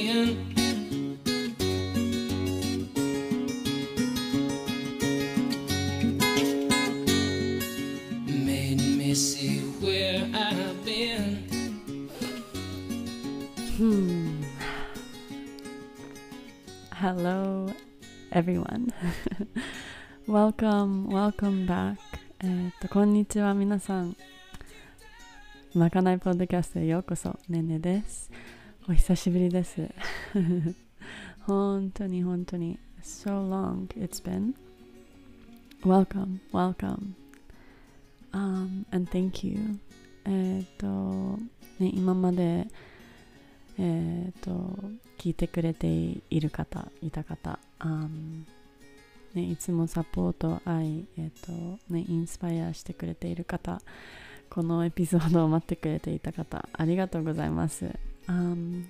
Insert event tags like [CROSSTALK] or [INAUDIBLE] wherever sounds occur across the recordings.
been. Made me see where I've been. Hmm. Hello, everyone. welcome, welcome back. えっと、こんにちは、皆さん。まかないポッドキャストへようこそ、ねねです。お久しぶりです。[LAUGHS] 本当に本当に。So long it's been. Welcome, welcome. Um, and thank you. えっと、ね、今まで、えっと、聞いてくれている方、いた方、um, ね、いつもサポート、愛、えっと、ね、インスパイアしてくれている方、このエピソードを待ってくれていた方、ありがとうございます。Um,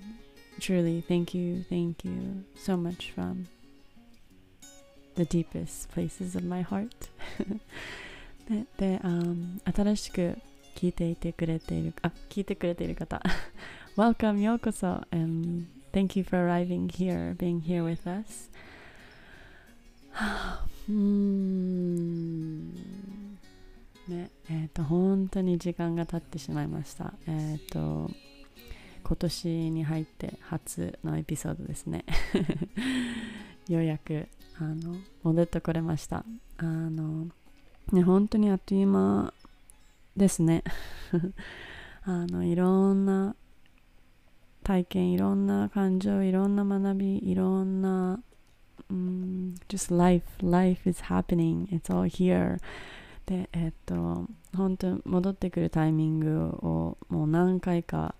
truly, thank you, thank you so much from the deepest places of my heart. [LAUGHS] でで、um, 新しく聞いていてくれている、あ、聞いてくれている方、[LAUGHS] Welcome, ようこそ、and thank you for arriving here, being here with us. [SIGHS] うーんねえっ、と本当に時間が経ってしまいましたえっ、と 今年に入って初のエピソードですね。[LAUGHS] ようやくあの戻ってこれました。あのね本当にあっという間ですね。[LAUGHS] あのいろんな体験いろんな感情いろんな学びいろんな um, just life. Life is happening. It's all here. でえっと本当戻ってくるタイミングをもう何回か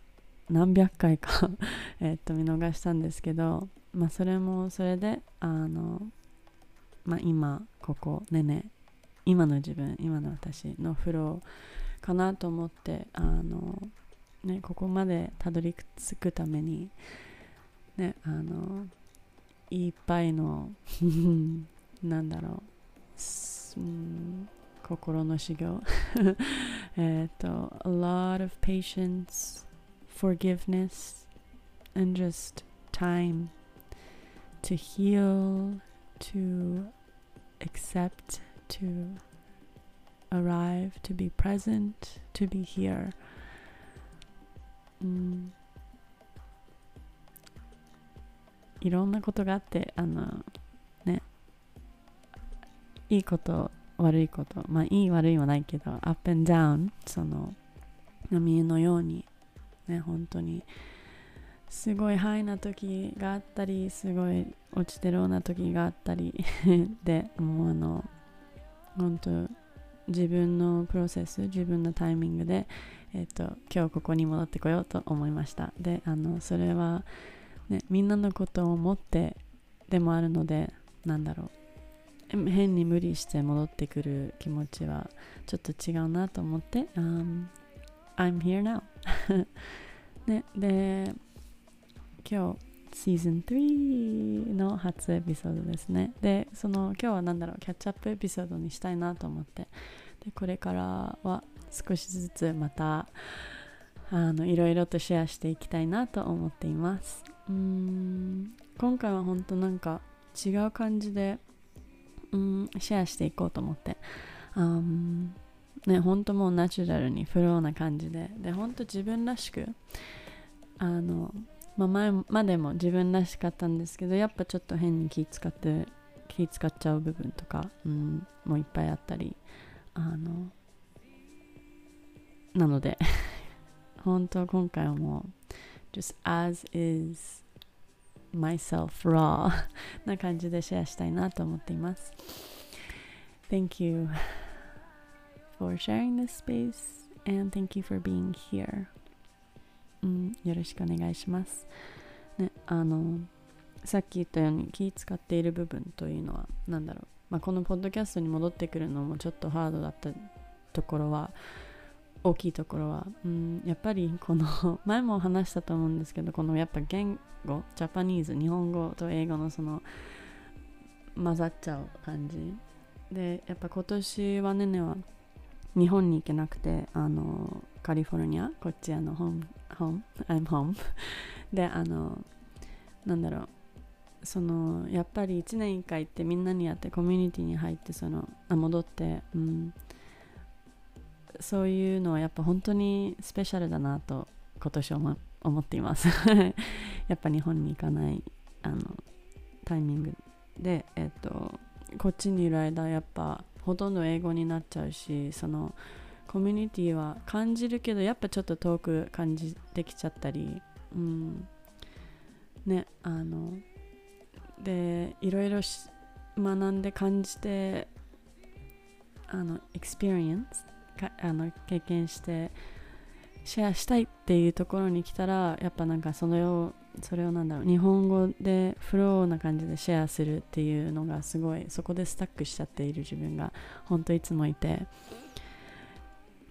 何百回か [LAUGHS] えっと見逃したんですけどまあそれもそれであのまあ今ここねね今の自分今の私のフローかなと思ってあのねここまでたどり着くためにねあのいっぱいの [LAUGHS] なんだろう、心の修行。[LAUGHS] えっと a lot of patience forgiveness and just time to heal to accept to arrive to be present to be here うんいろんなことがあってあのねいいこと悪いことまあいい悪いはないけどアップ and down その波のように ね本当に。すごいハイな時があったりすごい落ちてるような時があったり [LAUGHS] でもうあの本当自分のプロセス自分のタイミングで、えっと今日ここに戻ってこようと思いました。であのそれはね、みんなのことを思ってでもあるのでなんだろう。変に無理して戻ってくる気持ちはちょっと違うなと思って、um, I'm here now. [LAUGHS] ね、で今日シーズン3の初エピソードですね。でその今日は何だろうキャッチアップエピソードにしたいなと思って。でこれからは少しずつまたあのいろいろとシェアしていきたいなと思っています。うん今回は本当なんか違う感じでうんシェアしていこうと思って。あね本当もうナチュラルにフローな感じで。で本当自分らしくあの、まあ、前までも自分らしかったんですけどやっぱちょっと変に気使って気使っちゃう部分とか、うん、もういっぱいあったりあのなので [LAUGHS] 本当今回はもう just as is myself raw [LAUGHS] な感じでシェアしたいなと思っています。Thank you. For sharing this space and thank you for being here、うん、よろしくお願いします、ね、あのさっき言ったように気使っている部分というのは何だろう、まあ、このポッドキャストに戻ってくるのもちょっとハードだったところは大きいところは、うん、やっぱりこの前も話したと思うんですけどこのやっぱ言語ジャパニーズ日本語と英語のその混ざっちゃう感じでやっぱ今年はねねは日本に行けなくてあのカリフォルニアこっちあのホームホーム I'm home [LAUGHS] であのなんだろうそのやっぱり1年1回行ってみんなにやってコミュニティに入ってそのあ戻って、うん、そういうのはやっぱ本当にスペシャルだなと今年思思っています。[LAUGHS] やっぱ日本に行かないあのタイミングで、えっと、こっちにいる間やっぱほとんど英語になっちゃうしそのコミュニティは感じるけどやっぱちょっと遠く感じてきちゃったり、うん、ねあのでいろいろし学んで感じてあの experience かあの経験してシェアしたいっていうところに来たらやっぱなんかそれをそれをなんだろう日本語で flow な感じでシェアするっていうのがすごいそこで stuck しちゃっている自分が本当いつもいて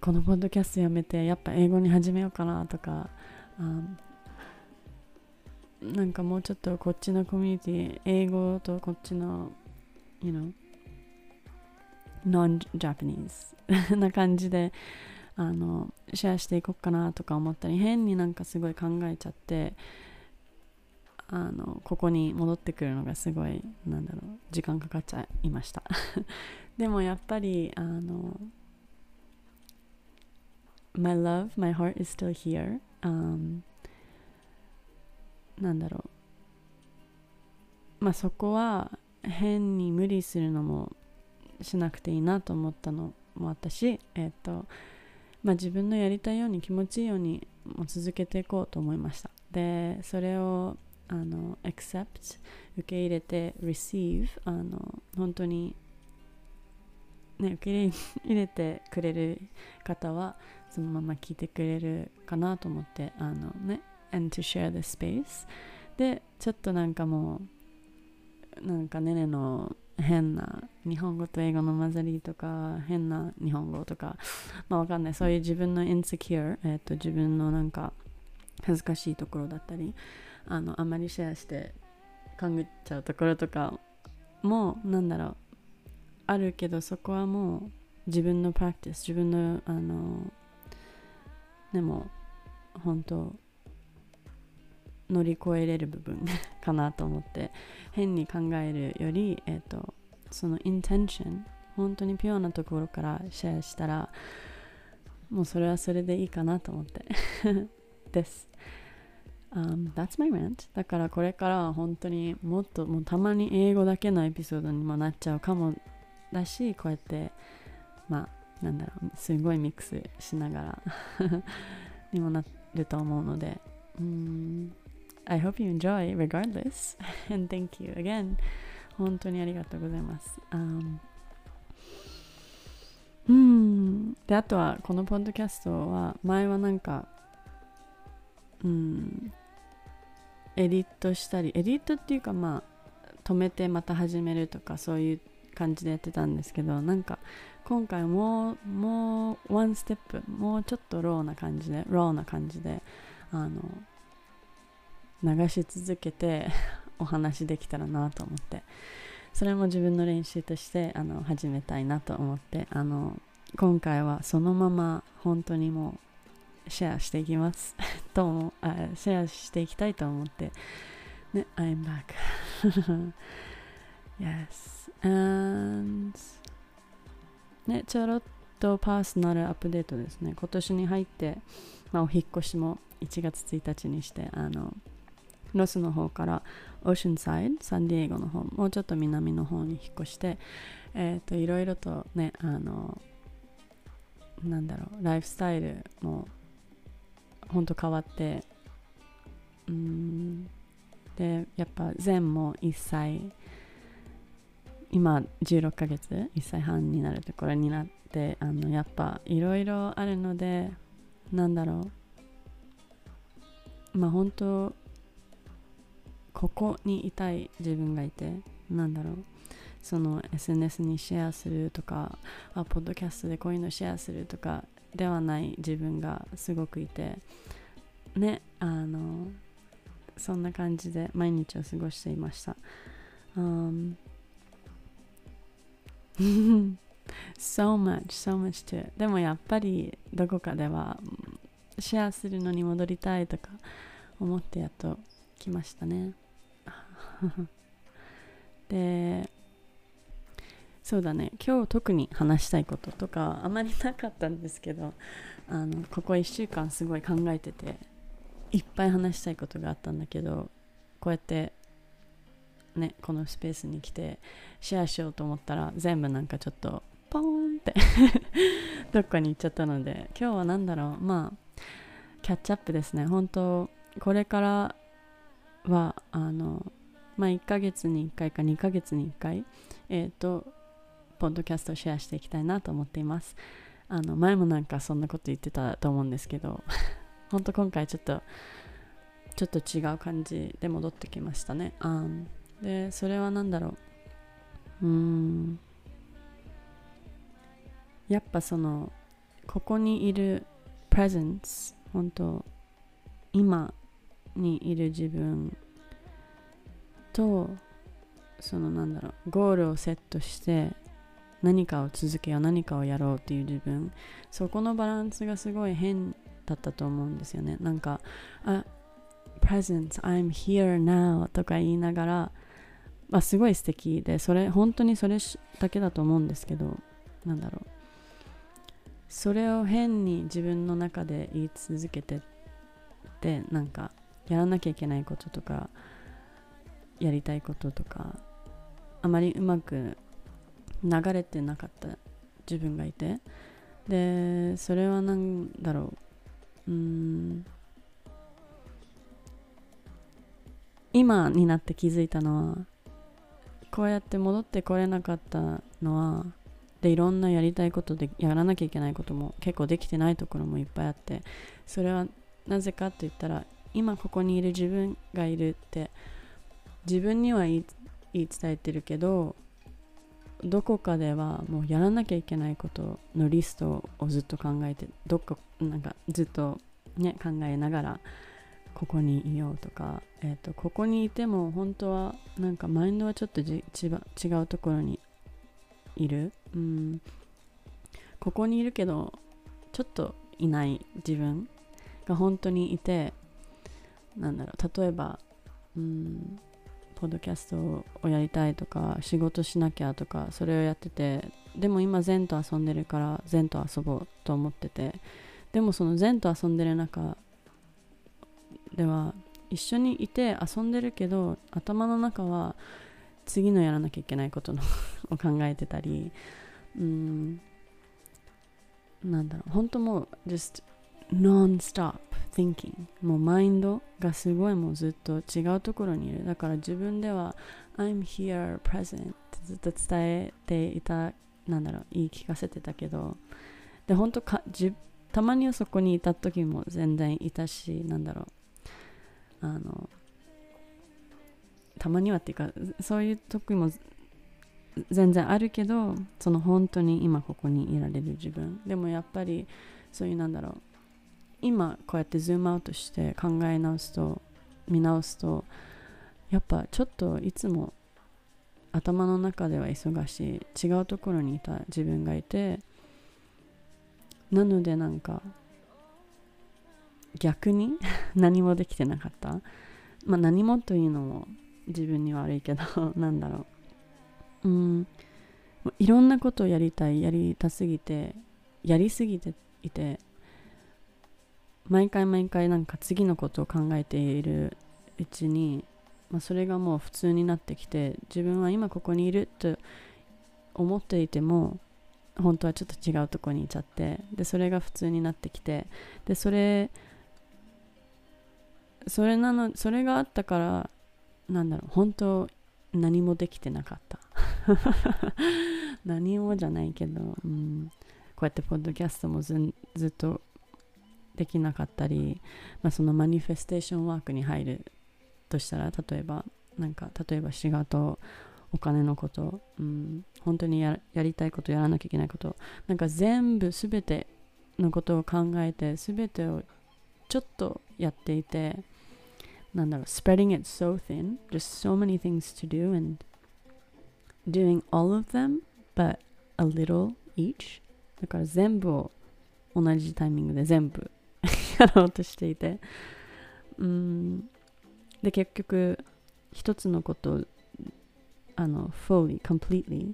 このポッドキャストやめてやっぱ英語に始めようかなとか、あなんかもうちょっとこっちのコミュニティ英語とこっちの you know non-Japanese [LAUGHS] な感じであのシェアしていこうかなとか思ったり変になんかすごい考えちゃってあのここに戻ってくるのがすごいなんだろう時間かかっちゃいました。[LAUGHS] でもやっぱりあの My love, my heart is still here、um, なんだろう。まあそこは変に無理するのもしなくていいなと思ったのもあったしえっ、とまあ自分のやりたいように気持ちいいようにも続けていこうと思いました。でそれをあの accept 受け入れて receive あの本当にね受け入れてくれる方はそのまま聞いてくれるかなと思ってあのね and to share the space でちょっとなんかもうなんかねねの変な日本語と英語の混ざりとか変な日本語とかまあわかんない。そういう自分の insecure、えー、と自分のなんか恥ずかしいところだったりあのあんまりシェアして勘ぐっちゃうところとかもなんだろう。あるけどそこはもう自分のプラクティス自分のあのでも本当乗り越えれる部分かなと思って変に考えるより、えー、とそのインテンション本当にピュアなところからシェアしたらもうそれはそれでいいかなと思って。[LAUGHS] です、um, That's my rant. だからこれからは本当にもっともうたまに英語だけのエピソードにもなっちゃうかもだしこうやってまあなんだろうすごいミックスしながら [LAUGHS] にもなると思うので。うん。I hope you enjoy regardless. [LAUGHS] And thank you again. 本当にありがとうございます、um, うん。であとはこのポッドキャストは前はなんかうん。エディットしたりエディットっていうかまあ止めてまた始めるとかそういう感じでやってたんですけどなんか今回もうもうワンステップもうちょっと raw な感じで raw な感じであの流し続けてお話できたらなと思って。それも自分の練習としてあの始めたいなと思ってあの今回はそのまま本当にもうシェアしていきます。[LAUGHS] と思あシェアしていきたいと思って。ね I'm back. [LAUGHS] Yes. And ねちょろっとパーソナルアップデートですね。今年に入って、まあ、お引っ越しも1月1日にしてあのロスの方からオーシャンサイドサンディエゴの方もうちょっと南の方に引っ越してえっ、といろいろとねあのなんだろうライフスタイルもほんと変わって。うん。でやっぱ全も1歳今16ヶ月1歳半になるところになってあのやっぱいろいろあるのでなんだろう。まあ本当ここにいたい自分がいてなんだろう。その SNS にシェアするとかあポッドキャストでこういうのシェアするとかではない自分がすごくいてねあのそんな感じで毎日を過ごしていました、um, [LAUGHS] so much so much to でもやっぱりどこかではシェアするのに戻りたいとか思ってやっと来ましたね。[LAUGHS] でそうだね。今日特に話したいこととかあまりなかったんですけどあのここ1週間すごい考えてていっぱい話したいことがあったんだけどこうやってねこのスペースに来てシェアしようと思ったら全部なんかちょっとポーンって [LAUGHS] どっかに行っちゃったので今日は何だろう。まあキャッチアップですね。本当これからはあのまあ1ヶ月に1回か2ヶ月に1回えっ、ー、とポッドキャストをシェアしていきたいなと思っていますあの前もなんかそんなこと言ってたと思うんですけど [LAUGHS] 本当今回ちょっとちょっと違う感じで戻ってきましたね。あで、それは何だろう。うーん。やっぱその、ここにいる presence、本当今にいる自分と、そのなんだろう、ゴールをセットして何かを続けよう、何かをやろうっていう自分、そこのバランスがすごい変だったと思うんですよね。なんか、あ、presence, I'm here now とか言いながら、まあ、すごい素敵で、それ、本当にそれだけだと思うんですけど、なんだろう。それを変に自分の中で言い続けてってなんかやらなきゃいけないこととかやりたいこととかあまりうまく流れてなかった自分がいて。でそれは何だろう。うん。今になって気づいたのはこうやって戻ってこれなかったのはでいろんなやりたいことでやらなきゃいけないことも結構できてないところもいっぱいあってそれはなぜかって言ったら今ここにいる自分がいるって自分には言い言い伝えてるけどどこかではもうやらなきゃいけないことのリストをずっと考えてどっかなんかずっとね考えながらここにいようとか、えーと、ここにいても本当はなんかマインドはちょっと違うところにいる、うん、ここにいるけどちょっといない自分が本当にいてなんだろう例えば、うん、ポッドキャストをやりたいとか仕事しなきゃとかそれをやっててでも今善と遊んでるから善と遊ぼうと思っててでもその善と遊んでる中では一緒にいて遊んでるけど頭の中は次のやらなきゃいけないことの [LAUGHS] を考えてたりうんなんだろう本当もう just non-stop thinking. もうマインドがすごいもうずっと違うところにいる。だから自分では I'm here present ってずっと伝えていたなんだろう言い聞かせてたけど。で本当かじたまにはそこにいた時も全然いたしなんだろう。あのたまにはっていうかそういう時も全然あるけどその本当に今ここにいられる自分。でもやっぱりそういうなんだろう今こうやってズームアウトして考え直すと見直すとやっぱちょっといつも頭の中では忙しい違うところにいた自分がいてなのでなんか逆に [LAUGHS] 何もできてなかった？まあ何もというのも自分には悪いけど、なんだろう。うん。いろんなことをやりたい、やりたすぎて、やりすぎていて、毎回毎回なんか次のことを考えているうちに、まあ、それがもう普通になってきて自分は今ここにいると思っていても本当はちょっと違うとこにいちゃってでそれが普通になってきてでそれそれなのそれがあったからなんだろう本当何もできてなかった。[LAUGHS] 何もじゃないけど、うん、こうやってポッドキャストもずずっとできなかったり、まあ、そのマニフェステーションワークに入るとしたら例えばなんか例えば仕事お金のこと、うん、本当にやりたいことやらなきゃいけないことなんか全部全てのことを考えて全てをちょっとやっていてなんだろう spreading it so thin just so many things to do and doing all of them but a little each. だから全部を同じタイミングで全部やろうとしていて。うん。で結局一つのことあの fully completely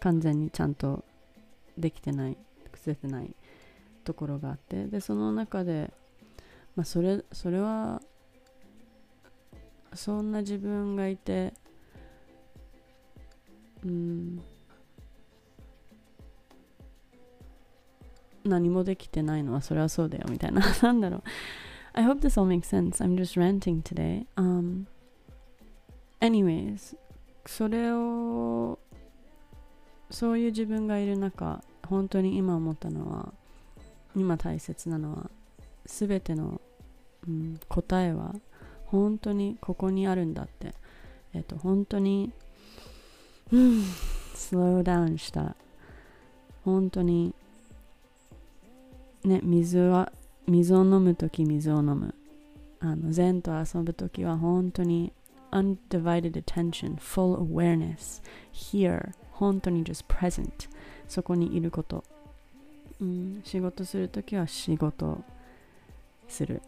完全にちゃんとできてない癖てないところがあって。でその中で、まあ、それそれはそんな自分がいてうん。何もできてないのはそれはそうだよみたいな。[LAUGHS] なんだろう。I hope this all makes sense. I'm just ranting today. Um anyways それをそういう自分がいる中本当に今思ったのは今大切なのは全ての、うん、答えは本当にここにあるんだって。えっ、と本当にうんスローダウンした。本当にね水は水を飲む時水を飲む。あの禅と遊ぶ時は本当に undivided attention full awareness here 本当に just present そこにいること、うん、仕事する時は仕事する。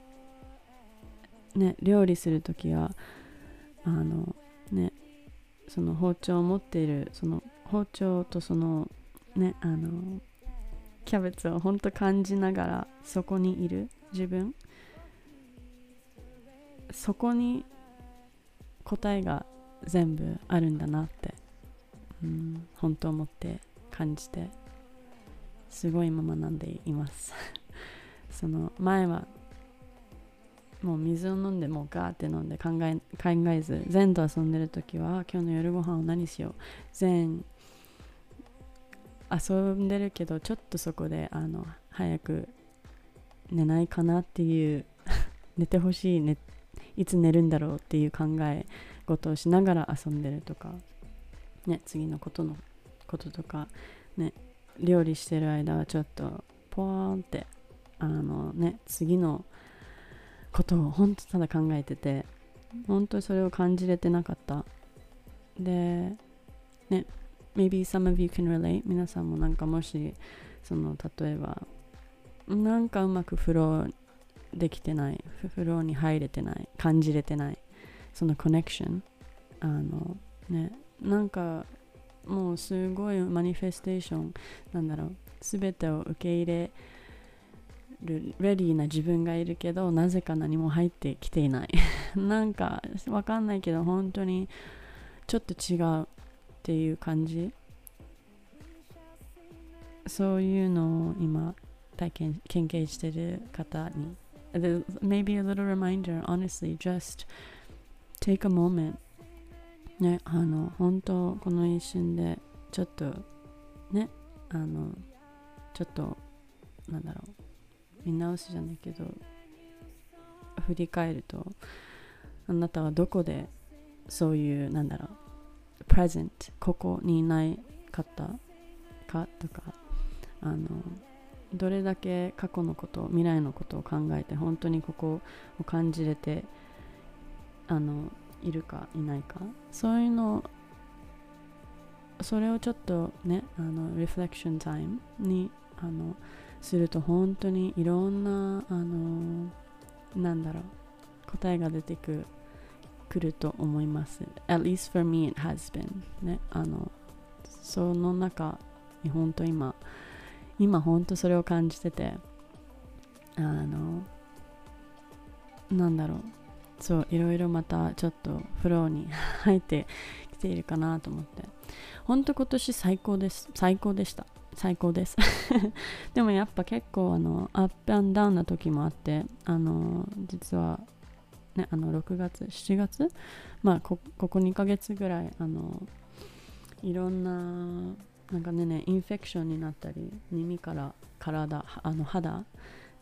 ね料理する時はあのねその包丁を持っているその包丁とそのねあのキャベツを本当感じながらそこにいる。自分。そこに答えが全部あるんだなって、うん、本当思って感じて。すごい今学んでいます。[LAUGHS] その前はもう水を飲んでもうガーって飲んで考え考えず全と遊んでる時は今日の夜ご飯を何しよう。全遊んでるけどちょっとそこであの早く寝ないかなっていう [LAUGHS] 寝てほしい、ね、いつ寝るんだろうっていう考え事をしながら遊んでるとか、ね、次のことのこととか、ね、料理してる間はちょっとポーンってあのね次のことを本当ただ考えてて本当にそれを感じれてなかった。でね maybe some of you can relate. 皆さんもなんかもしその例えばなんかうまくフローできてないフローに入れてない感じれてないそのコネクションあのねなんかもうすごいマニフェステーションなんだろう全てを受け入れるレディーな自分がいるけどなぜか何も入ってきていない。[LAUGHS] なんかわかんないけど本当にちょっと違う。っていう感じ。そういうのを今体験研究してる方に。maybe a little reminder honestly just take a moment. ねあの本当この一瞬でちょっとねあのちょっとなんだろう。見直すじゃないけど振り返るとあなたはどこでそういうなんだろう。Present ここにいないかったかとかあのどれだけ過去のこと未来のことを考えて本当にここを感じれてあのいるかいないか。そういうのそれをちょっとねあのリフレクションタイムにあのすると本当にいろんなあのなんだろう答えが出てくるくると思います。At least for me it has been. ねあのその中に本当今今本当それを感じててあのなんだろう。そういろいろまたちょっとフローに [LAUGHS] 入ってきているかなと思って。本当今年最高です。最高でした。最高です。[LAUGHS] でもやっぱ結構あのアップアンダウンな時もあってあの実はねあの6月7月？まあここ2ヶ月ぐらいあのいろんななんかねねインフェクションになったり耳から体あの肌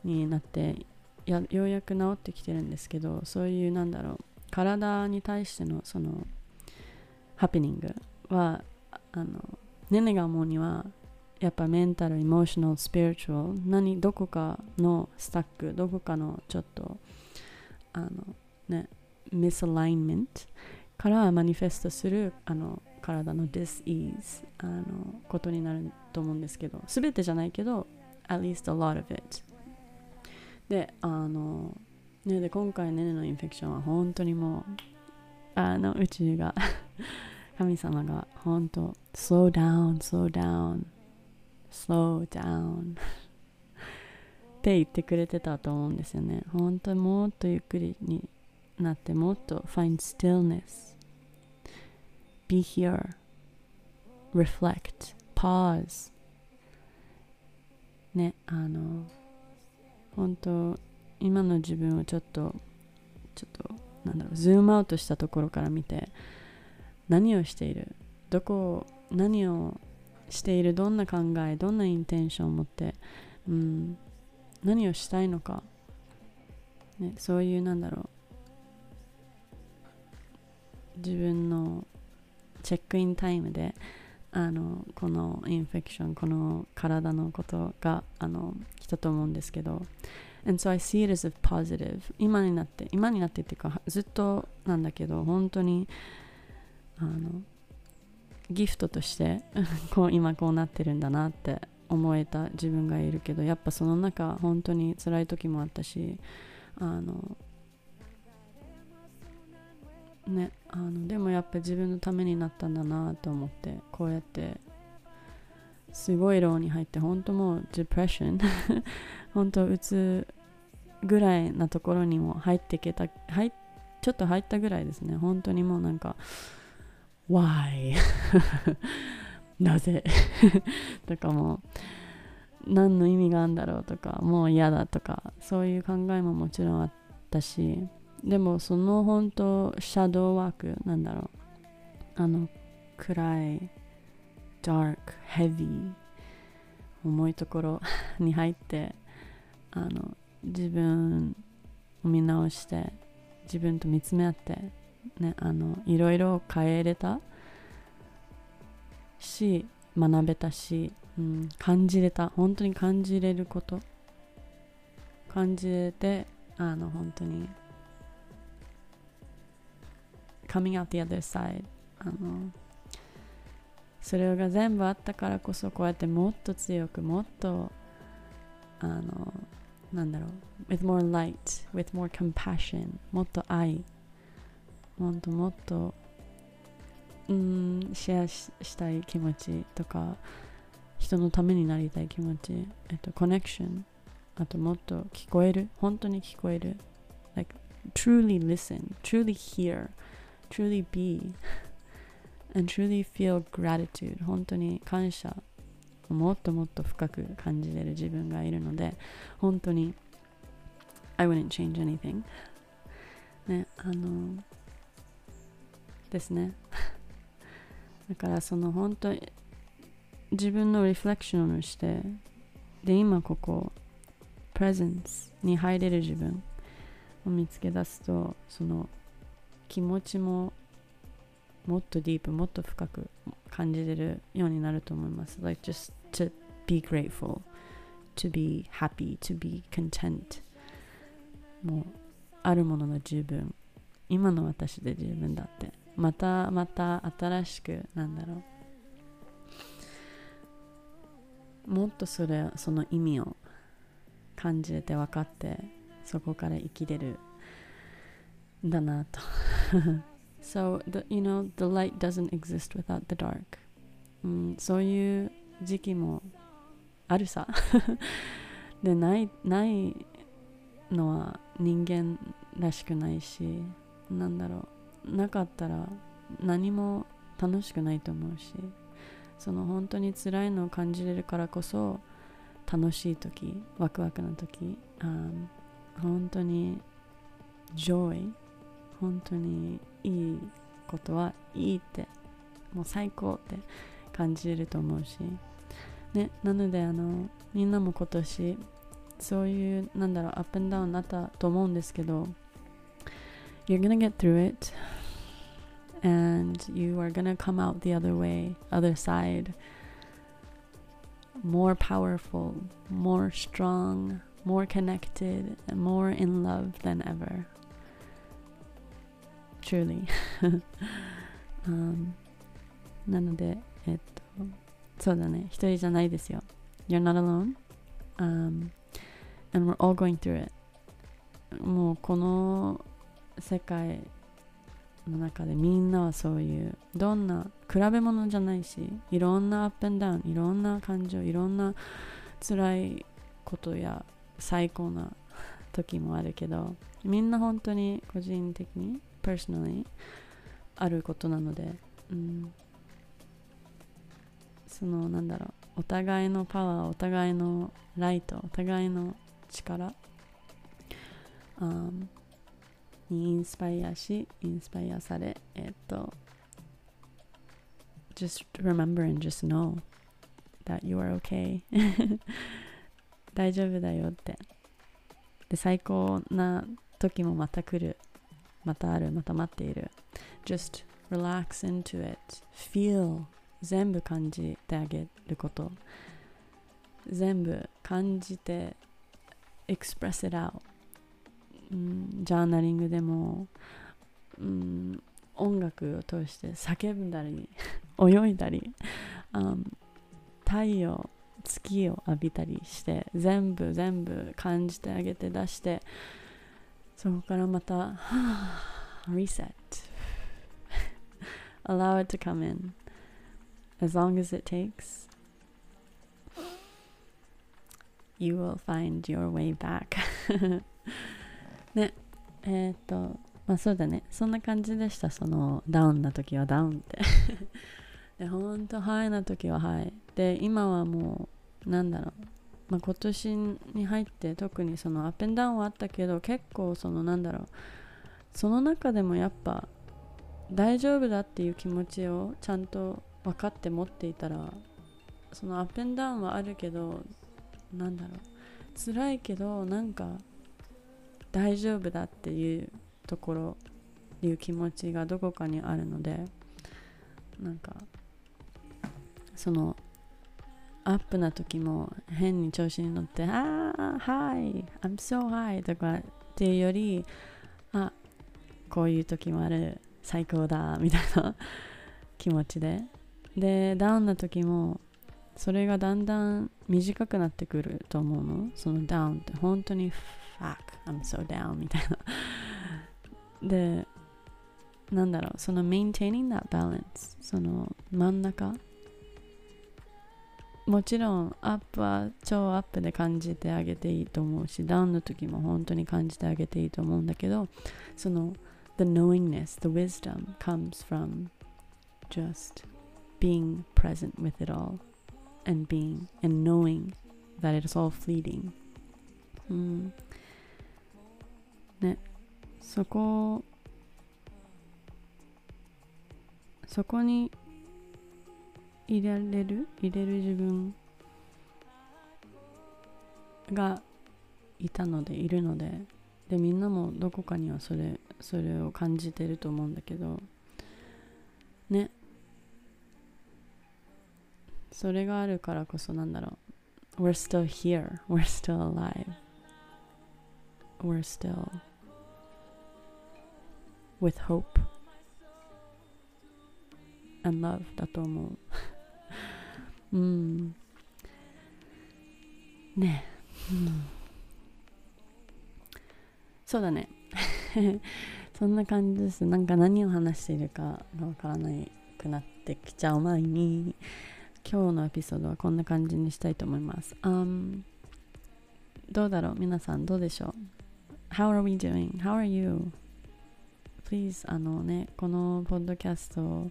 になってやようやく治ってきてるんですけどそういうなんだろう体に対してのそのハプニングはあのねねが思うにはやっぱメンタル、エモーショナル、スピリチュアル何どこかのスタックどこかのちょっとあのねミスアラインメントからマニフェストするあの体の dis-ease あのことになると思うんですけど全てじゃないけど at least a lot of it であのねで今回ねねのインフェクションは本当にもうあの宇宙が [LAUGHS] 神様が本当 slow down slow down slow down [LAUGHS] って言ってくれてたと思うんですよね。本当にもっとゆっくりになってもっと find stillness. Be here. Reflect. Pause. ねあの本当今の自分をちょっとちょっとなんだろうズームアウトしたところから見て何をしている？どこを何をしている？どんな考え？どんなインテンションを持って、うん、何をしたいのか、ね、そういうなんだろう自分のチェックインタイムであのこのインフェクションこの体のことがあの来たと思うんですけど And so I see it as a positive. 今になって今になってっていうかずっとなんだけど本当にあのギフトとして [LAUGHS] こう今こうなってるんだなって思えた自分がいるけどやっぱその中本当に辛い時もあったしあのねあのでもやっぱ自分のためになったんだなと思ってこうやってすごいローに入って本当もうデプレッション本当うつぐらいなところにも入っていけた入ちょっと入ったぐらいですね本当にもうなんか Why? [LAUGHS] なぜ [LAUGHS] とかも何の意味があるんだろうとかもう嫌だとかそういう考えももちろんあったしでもその本当シャドーワークなんだろう。あの暗い dark heavy 重いところ。に入ってあの自分を見直して自分と見つめ合ってねあのいろいろ変えれた。し学べたし、うん、感じれた。本当に感じれること。感じれてあの本当に coming out the other side. あのそれが全部あったからこそこうやってもっと強くもっとあのなんだろう with more light with more compassion もっと愛もっともっとうんシェアしたい気持ちとか人のためになりたい気持ちえっとコネクションあともっと聞こえる本当に聞こえる like truly listen truly hear truly be [LAUGHS] and truly feel gratitude. 本当に感謝をもっともっと深く感じれる自分がいるので本当に I wouldn't change anything. ねあのですね。[LAUGHS] だからその本当自分のリフレクションをしてで今ここプレゼンスに入れる自分を見つけ出すとその気持ちももっとディープもっと深く感じれるようになると思います。Like just to be grateful to be happy to be content. もうあるものの十分。今の私で十分だって。またまた新しくなんだろう。もっとそれその意味を感じれて分かってそこから生きれるんだなと。[LAUGHS] so the, you know the light doesn't exist without the dark、うん、そういう時期もあるさでないないのは人間らしくないしなんだろうなかったら何も楽しくないと思うしその本当に辛いのを感じれるからこそ楽しい時ワクワクの時あ本当に joy 本当にいいことはいいってもう最高って感じると思うしねなのであのみんなも今年そういうなんだろうアップンダウンになったと思うんですけど You're gonna get through it and you are gonna come out the other way other side more powerful more strong more connected and more in love than ever truly、[LAUGHS] um, なのでえっとそうだね。一人じゃないですよ。You're not alone、um, and we're all going through it. もうこの世界の中でみんなはそういうどんな比べ物じゃないしいろんなアップンダウンいろんな感情いろんな辛いことや最高な時もあるけどみんな本当に個人的に personally あることなので、うん、そのなんだろう。お互いのパワーお互いのライトお互いの力、um, にインスパイアしインスパイアされえっと just remember and just know that you are okay. [LAUGHS] 大丈夫だよって。で最高な時もまた来る。またあるまた待っている。Just relax into it. Feel. 全部感じてあげること。全部感じて express it out、うん、ジャーナリングでも、うん、音楽を通して叫んだり [LAUGHS] 泳いだり、うん、太陽月を浴びたりして全部全部感じてあげて出してそこからまた reset. Allow it to come in. As long as it takes you will find your way back. [LAUGHS] ねえっ、とまあそうだね。そんな感じでした。そのダウンな時はダウンって。[LAUGHS] でほんとハイな時はハイ。で今はもうなんだろう。まあ、今年に入って特にそのアップンダウンはあったけど結構そのなんだろうその中でもやっぱ大丈夫だっていう気持ちをちゃんと分かって持っていたらそのアップンダウンはあるけどなんだろう辛いけどなんか大丈夫だっていうところいう気持ちがどこかにあるのでなんかそのアップな時も変に調子に乗って「ああ、はい、I'm so high」とかっていうよりあこういう時もある最高だみたいな気持ちで。でダウンな時もそれがだんだん短くなってくると思うの。そのダウンって本当に fuck I'm so down みたいな。でなんだろうその maintaining that balance その真ん中もちろんアップは超アップで感じてあげていいと思うしダウンの時も本当に感じてあげていいと思うんだけどその the knowingness the wisdom comes from just being present with it all and being and knowing that it's all fleeting うんねそこそこに入れれる？入れる自分。がいたのでいるので。でみんなもどこかにはそれそれを感じてると思うんだけど。ね。それがあるからこそなんだろう。We're still here. We're still alive. We're still with hope and love だと思う。うん。ね。え、うん、そうだね。[LAUGHS] そんな感じです。なんか何を話しているかがわからないくなってきちゃう前に今日のエピソードはこんな感じにしたいと思います、um, どうだろう？皆さんどうでしょう？How are we doing? How are you? Please あのねこのポッドキャストを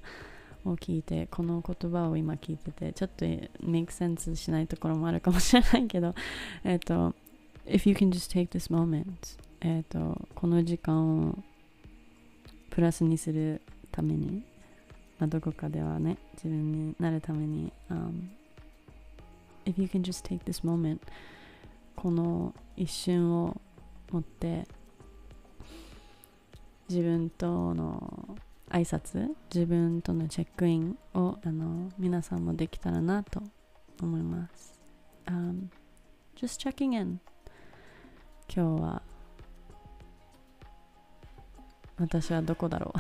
聞いてこの言葉を今聞いててちょっと make sense しないところもあるかもしれないけど [LAUGHS] えっと if you can just take this moment えっとこの時間をプラスにするために、まあ、どこかではね自分になるために、um, if you can just take this moment この一瞬を持って自分との挨拶自分とのチェックインをあの皆さんもできたらなと思います、um, just checking in 今日は私はどこだろ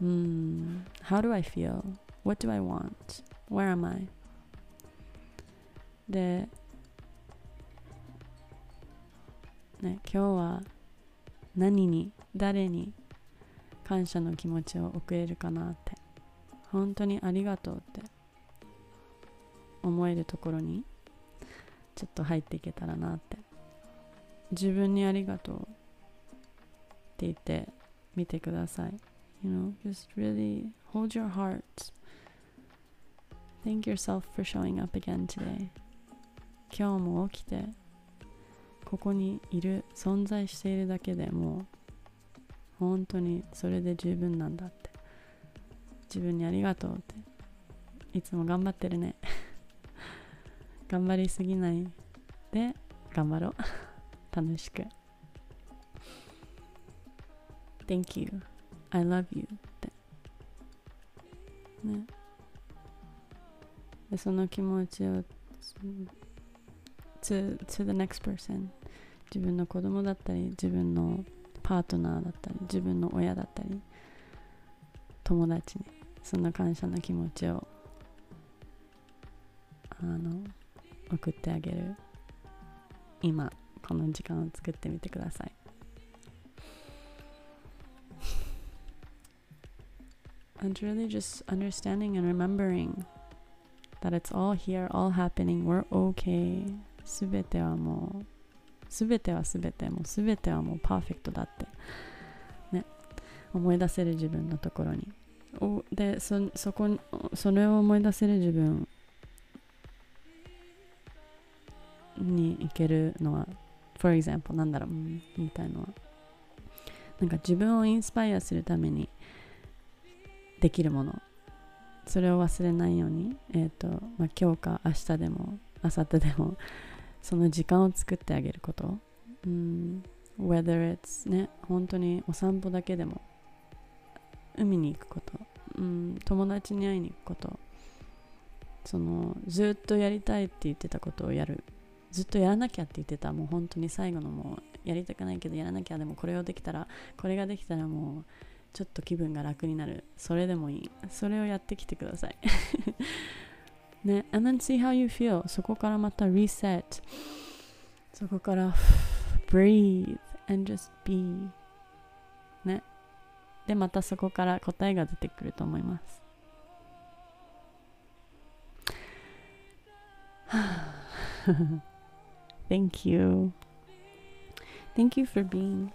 ううん [LAUGHS] How do I feel? What do I want? Where am I? でね今日は何に誰に感謝の気持ちを送れるかなって。本当にありがとうって。思えるところに。ちょっと入っていけたらなって。自分にありがとうって言って。みてください。You know, just really hold your heart. Thank yourself for showing up again today. 今日も起きてここにいる存在しているだけでもう本当にそれで十分なんだって。自分にありがとうって。いつも頑張ってるね。[LAUGHS] 頑張りすぎないで頑張ろう。[LAUGHS] 楽しく。Thank you. I love you って。ね。でその気持ちを to, to the next person 自分の子供だったり自分のパートナーだったり自分の親だったり友達にその感謝の気持ちをあの送ってあげる今この時間を作ってみてください and really just understanding and remembering that it's all here, all happening, we're okay. すべてはもう、すべてはすべて、もうすべてはもうパーフェクトだって、ね、思い出せる自分のところに。おでそ、そこ、それを思い出せる自分に行けるのは、for example、なんだろう、みたいのは、なんか自分をインスパイアするためにできるものそれを忘れないように、えーとまあ、今日か明日でも明後日でもその時間を作ってあげること、うん、whether it's ね本当にお散歩だけでも海に行くこと、うん、友達に会いに行くこと。そのずっとやりたいって言ってたことをやる。ずっとやらなきゃって言ってた。もう本当に最後のもうやりたくないけどやらなきゃでもこれをできたらこれができたらもうちょっと気分が楽になる。それでもいい。それをやってきてください。ね and then see how you feel そこからまた reset そこから breathe and just be ねでまたそこから答えが出てくると思います Thank you. Thank you for being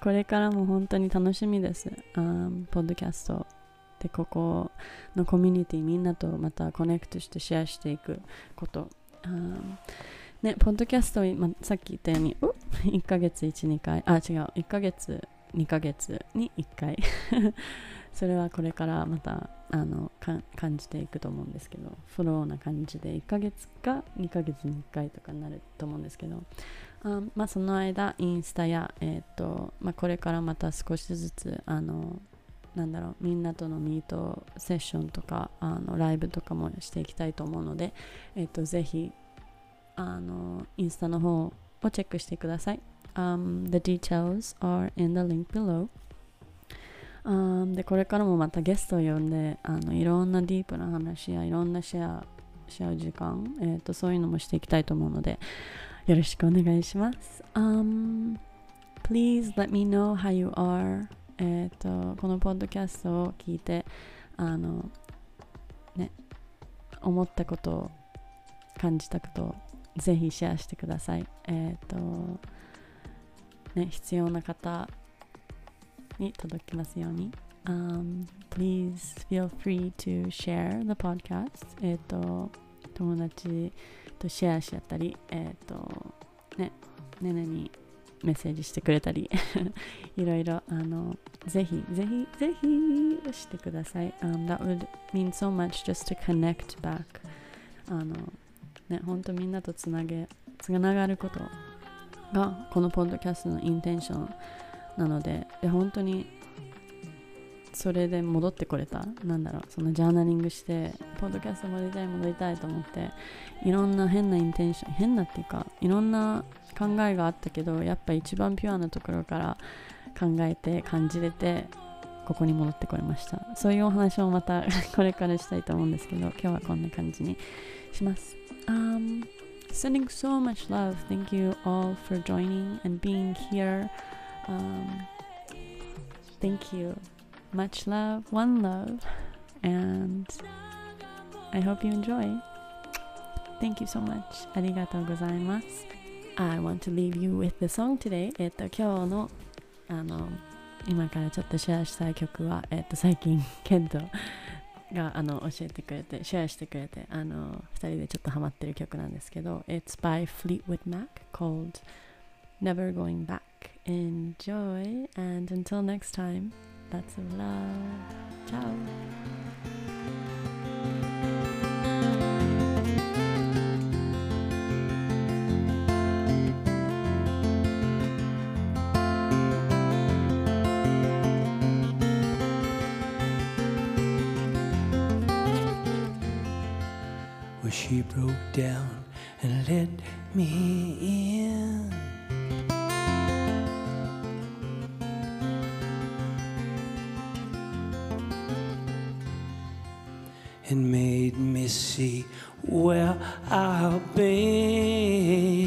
これからも本当に楽しみです。Um, ポッドキャストでここのコミュニティみんなとまたコネクトしてシェアしていくこと。Um, ね、ポッドキャスト、ま、さっき言ったようにう1ヶ月1、2回、あ、違う、1ヶ月、2ヶ月に1回。[LAUGHS] それはこれからまたあの感じていくと思うんですけど、フローな感じで1ヶ月か2ヶ月に1回とかになると思うんですけど、あまあ、その間インスタや、えーとまあ、これからまた少しずつあのなんだろうみんなとのミートセッションとかあのライブとかもしていきたいと思うので、えーと、ぜひあのインスタの方をチェックしてください。Um, the details are in the link below. Um, でこれからもまたゲストを呼んであのいろんなディープな話やいろんなシェアし合う時間、えーとそういうのもしていきたいと思うのでよろしくお願いします。Um, please let me know how you are. えっ、と、このポッドキャストを聞いて、あの、ね、思ったことを、感じたことを、ぜひシェアしてください。えっ、と、ね、必要な方に届きますように。Um, please feel free to share the podcast. えっ、と、友達とシェアし合ったり、えっ、と、ね、ねねにメッセージしてくれたり [LAUGHS] いろいろ、あの、ぜひ、ぜひ、ぜひしてください。Um, that would mean so much just to connect back. あの、ね、ほんとみんなとつなげ、つながることが、このポッドキャストのインテンションなので、で、本当にそれで戻ってこれたなんだろうそのジャーナリングしてポッドキャスト戻りたい戻りたいと思っていろんな変なインテンション変なっていうかいろんな考えがあったけどやっぱ一番ピュアなところから考えて感じれてここに戻ってこれましたそういうお話もまたこれからしたいと思うんですけど今日はこんな感じにします、um, Sending so much love. Thank you all for joining and being here. Um, thank you. Much love, one love, and I hope you enjoy. Thank you so much. ありがとうございます。I want to leave you with the song today. えっと、今日のあの今からちょっとシェアしたい曲は、えっと、最近、ケントがあの教えてくれて、シェアしてくれて、あの2人でちょっとハマってる曲なんですけど、It's by Fleetwood Mac called Never Going Back. Enjoy, and until next time, lots of love. Ciao. She broke down and let me in. And made me see where I've been.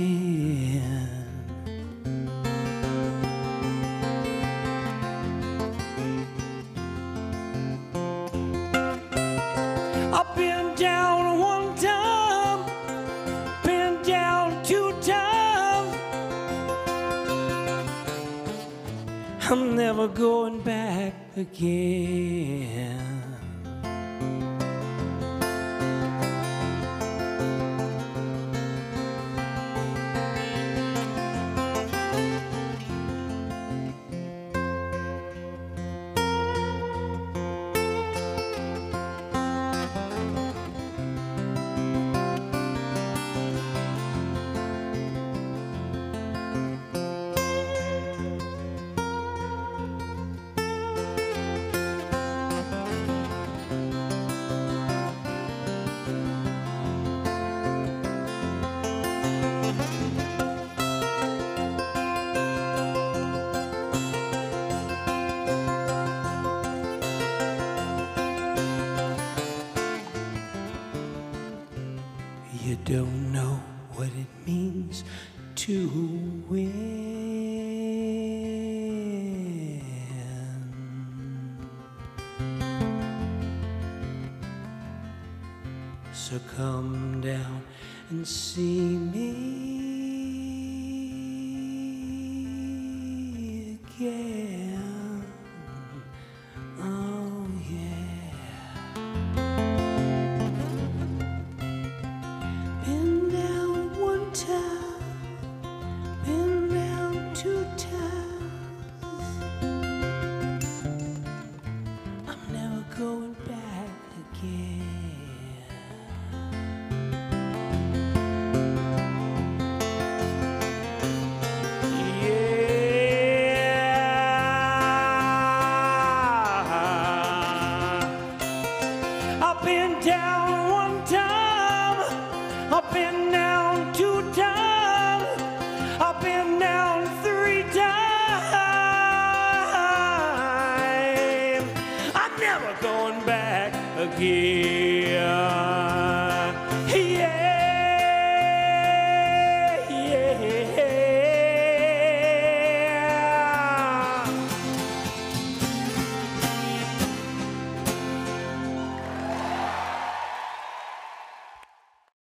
I'm never going back again.